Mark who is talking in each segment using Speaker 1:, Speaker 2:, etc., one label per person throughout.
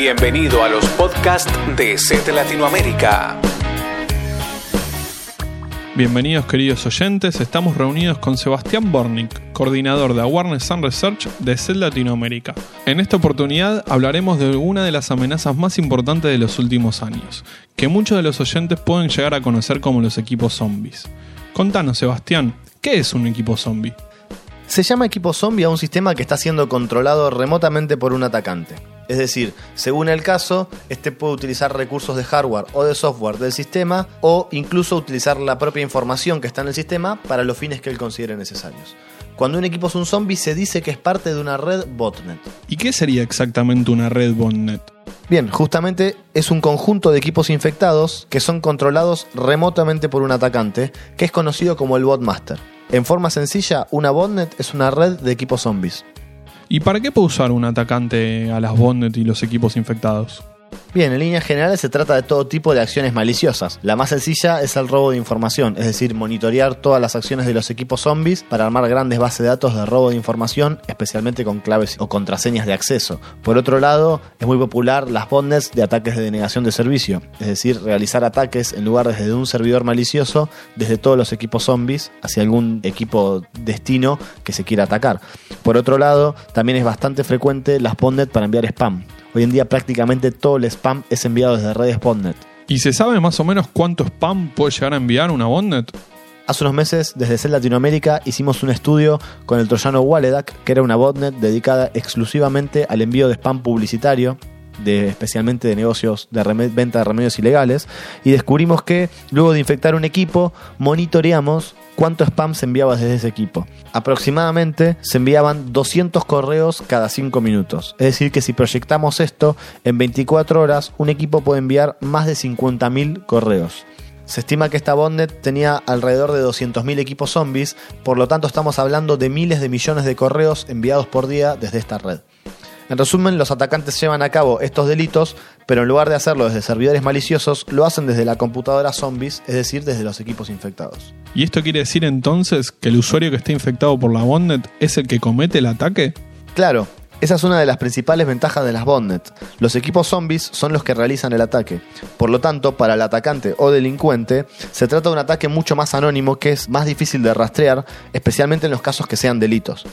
Speaker 1: Bienvenido a los podcasts de SET Latinoamérica.
Speaker 2: Bienvenidos queridos oyentes, estamos reunidos con Sebastián Bornik, coordinador de Awareness and Research de SET Latinoamérica. En esta oportunidad hablaremos de una de las amenazas más importantes de los últimos años, que muchos de los oyentes pueden llegar a conocer como los equipos zombies. Contanos Sebastián, ¿qué es un equipo zombie?
Speaker 3: Se llama equipo zombie a un sistema que está siendo controlado remotamente por un atacante. Es decir, según el caso, este puede utilizar recursos de hardware o de software del sistema o incluso utilizar la propia información que está en el sistema para los fines que él considere necesarios. Cuando un equipo es un zombie se dice que es parte de una red botnet.
Speaker 2: ¿Y qué sería exactamente una red botnet?
Speaker 3: Bien, justamente es un conjunto de equipos infectados que son controlados remotamente por un atacante, que es conocido como el botmaster. En forma sencilla, una botnet es una red de equipos zombies.
Speaker 2: ¿Y para qué puede usar un atacante a las botnet y los equipos infectados?
Speaker 3: Bien, en líneas generales se trata de todo tipo de acciones maliciosas. La más sencilla es el robo de información, es decir, monitorear todas las acciones de los equipos zombies para armar grandes bases de datos de robo de información, especialmente con claves o contraseñas de acceso. Por otro lado, es muy popular las botnets de ataques de denegación de servicio, es decir, realizar ataques en lugar desde un servidor malicioso desde todos los equipos zombies hacia algún equipo destino que se quiera atacar. Por otro lado, también es bastante frecuente las botnets para enviar spam. Hoy en día prácticamente todo el spam es enviado desde redes botnet.
Speaker 2: ¿Y se sabe más o menos cuánto spam puede llegar a enviar una botnet?
Speaker 3: Hace unos meses, desde CEL Latinoamérica, hicimos un estudio con el troyano Waledac, que era una botnet dedicada exclusivamente al envío de spam publicitario, especialmente de negocios de venta de remedios ilegales, y descubrimos que luego de infectar un equipo, monitoreamos cuánto spam se enviaba desde ese equipo. Aproximadamente se enviaban 200 correos cada 5 minutos. Es decir, que si proyectamos esto, en 24 horas un equipo puede enviar más de 50.000 correos. Se estima que esta botnet tenía alrededor de 200.000 equipos zombies, por lo tanto estamos hablando de miles de millones de correos enviados por día desde esta red. En resumen, los atacantes llevan a cabo estos delitos, pero en lugar de hacerlo desde servidores maliciosos, lo hacen desde la computadora zombies, es decir, desde los equipos infectados.
Speaker 2: ¿Y esto quiere decir entonces que el usuario que está infectado por la botnet es el que comete el ataque?
Speaker 3: Claro, esa es una de las principales ventajas de las botnet. Los equipos zombies son los que realizan el ataque. Por lo tanto, para el atacante o delincuente, se trata de un ataque mucho más anónimo que es más difícil de rastrear, especialmente en los casos que sean delitos.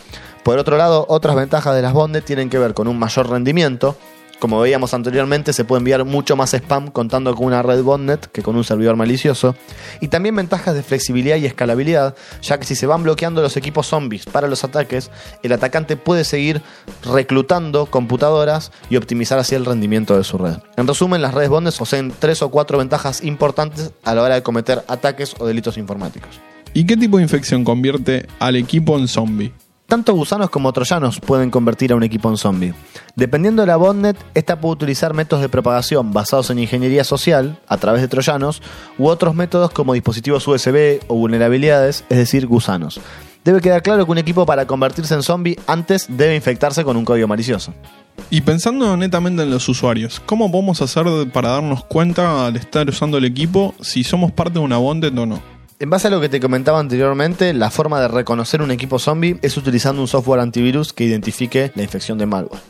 Speaker 3: Por otro lado, otras ventajas de las botnet tienen que ver con un mayor rendimiento, como veíamos anteriormente, se puede enviar mucho más spam contando con una red botnet que con un servidor malicioso. Y también ventajas de flexibilidad y escalabilidad, ya que si se van bloqueando los equipos zombies para los ataques, el atacante puede seguir reclutando computadoras y optimizar así el rendimiento de su red. En resumen, las redes botnet poseen tres o cuatro ventajas importantes a la hora de cometer ataques o delitos informáticos.
Speaker 2: ¿Y qué tipo de infección convierte al equipo en zombie?
Speaker 3: Tanto gusanos como troyanos pueden convertir a un equipo en zombie. Dependiendo de la botnet, esta puede utilizar métodos de propagación basados en ingeniería social, a través de troyanos, u otros métodos como dispositivos USB o vulnerabilidades, es decir, gusanos. Debe quedar claro que un equipo para convertirse en zombie antes debe infectarse con un código malicioso.
Speaker 2: Y pensando netamente en los usuarios, ¿cómo podemos hacer para darnos cuenta al estar usando el equipo si somos parte de una botnet o no?
Speaker 3: En base a lo que te comentaba anteriormente, la forma de reconocer un equipo zombie es utilizando un software antivirus que identifique la infección de malware.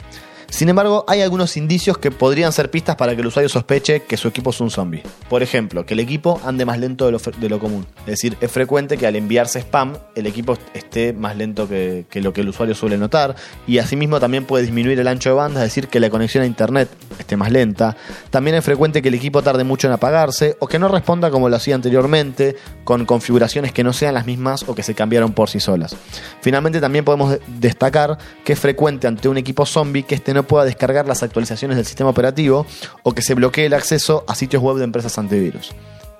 Speaker 3: Sin embargo, hay algunos indicios que podrían ser pistas para que el usuario sospeche que su equipo es un zombie. Por ejemplo, que el equipo ande más lento de lo, común. Es decir, es frecuente que al enviarse spam el equipo esté más lento que, lo que el usuario suele notar. Y asimismo también puede disminuir el ancho de banda, es decir, que la conexión a internet esté más lenta. También es frecuente que el equipo tarde mucho en apagarse o que no responda como lo hacía anteriormente, con configuraciones que no sean las mismas o que se cambiaron por sí solas. Finalmente también podemos destacar que es frecuente ante un equipo zombie que este no pueda descargar las actualizaciones del sistema operativo o que se bloquee el acceso a sitios web de empresas antivirus.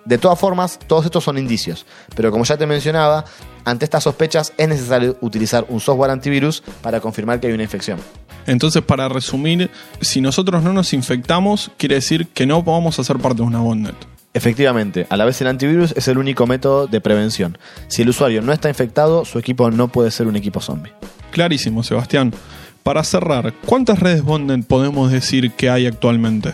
Speaker 3: De todas formas, todos estos son indicios, pero como ya te mencionaba, ante estas sospechas es necesario utilizar un software antivirus para confirmar que hay una infección.
Speaker 2: Entonces, para resumir, si nosotros no nos infectamos, quiere decir que no vamos a ser parte de una botnet.
Speaker 3: Efectivamente, a la vez el antivirus es el único método de prevención. Si el usuario no está infectado, su equipo no puede ser un equipo zombie.
Speaker 2: Clarísimo, Sebastián. Para cerrar, ¿cuántas redes botnet podemos decir que hay actualmente?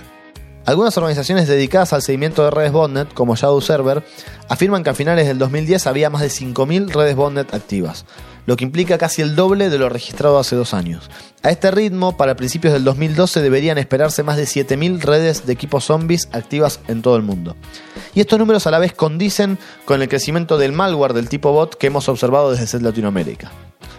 Speaker 3: Algunas organizaciones dedicadas al seguimiento de redes botnet, como Shadow Server, afirman que a finales del 2010 había más de 5.000 redes botnet activas, lo que implica casi el doble de lo registrado hace dos años. A este ritmo, para principios del 2012 deberían esperarse más de 7.000 redes de equipos zombies activas en todo el mundo. Y estos números a la vez condicen con el crecimiento del malware del tipo bot que hemos observado desde Latinoamérica.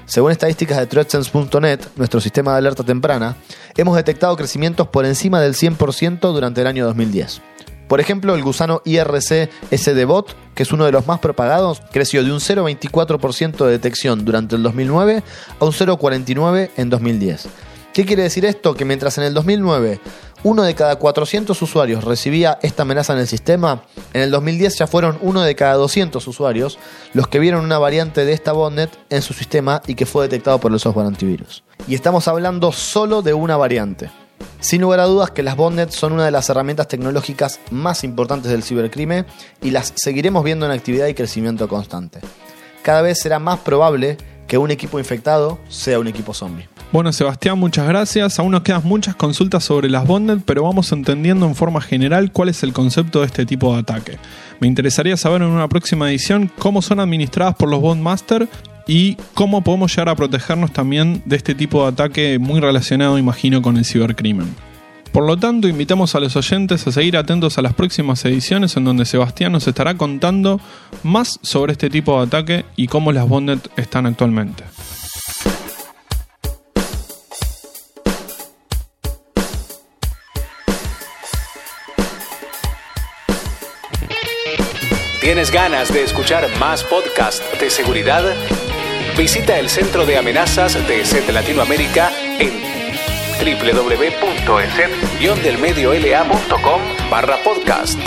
Speaker 3: Según estadísticas de ThreatSense.net, nuestro sistema de alerta temprana, hemos detectado crecimientos por encima del 100% durante el año 2010. Por ejemplo, el gusano IRC SD-Bot, que es uno de los más propagados, creció de un 0,24% de detección durante el 2009 a un 0,49% en 2010. ¿Qué quiere decir esto? Que mientras en el 2009 uno de cada 400 usuarios recibía esta amenaza en el sistema, en el 2010 ya fueron uno de cada 200 usuarios los que vieron una variante de esta botnet en su sistema y que fue detectado por el software antivirus. Y estamos hablando solo de una variante. Sin lugar a dudas que las botnets son una de las herramientas tecnológicas más importantes del cibercrimen y las seguiremos viendo en actividad y crecimiento constante. Cada vez será más probable que un equipo infectado sea un equipo zombie.
Speaker 2: Bueno, Sebastián, muchas gracias. Aún nos quedan muchas consultas sobre las bonded, pero vamos entendiendo en forma general cuál es el concepto de este tipo de ataque. Me interesaría saber en una próxima edición cómo son administradas por los Bondmaster y cómo podemos llegar a protegernos también de este tipo de ataque muy relacionado, imagino, con el cibercrimen. Por lo tanto, invitamos a los oyentes a seguir atentos a las próximas ediciones en donde Sebastián nos estará contando más sobre este tipo de ataque y cómo las bonded están actualmente.
Speaker 1: ¿Tienes ganas de escuchar más podcasts de seguridad? Visita el Centro de Amenazas de ESET Latinoamérica en www.eset-delmediolacom barra podcast.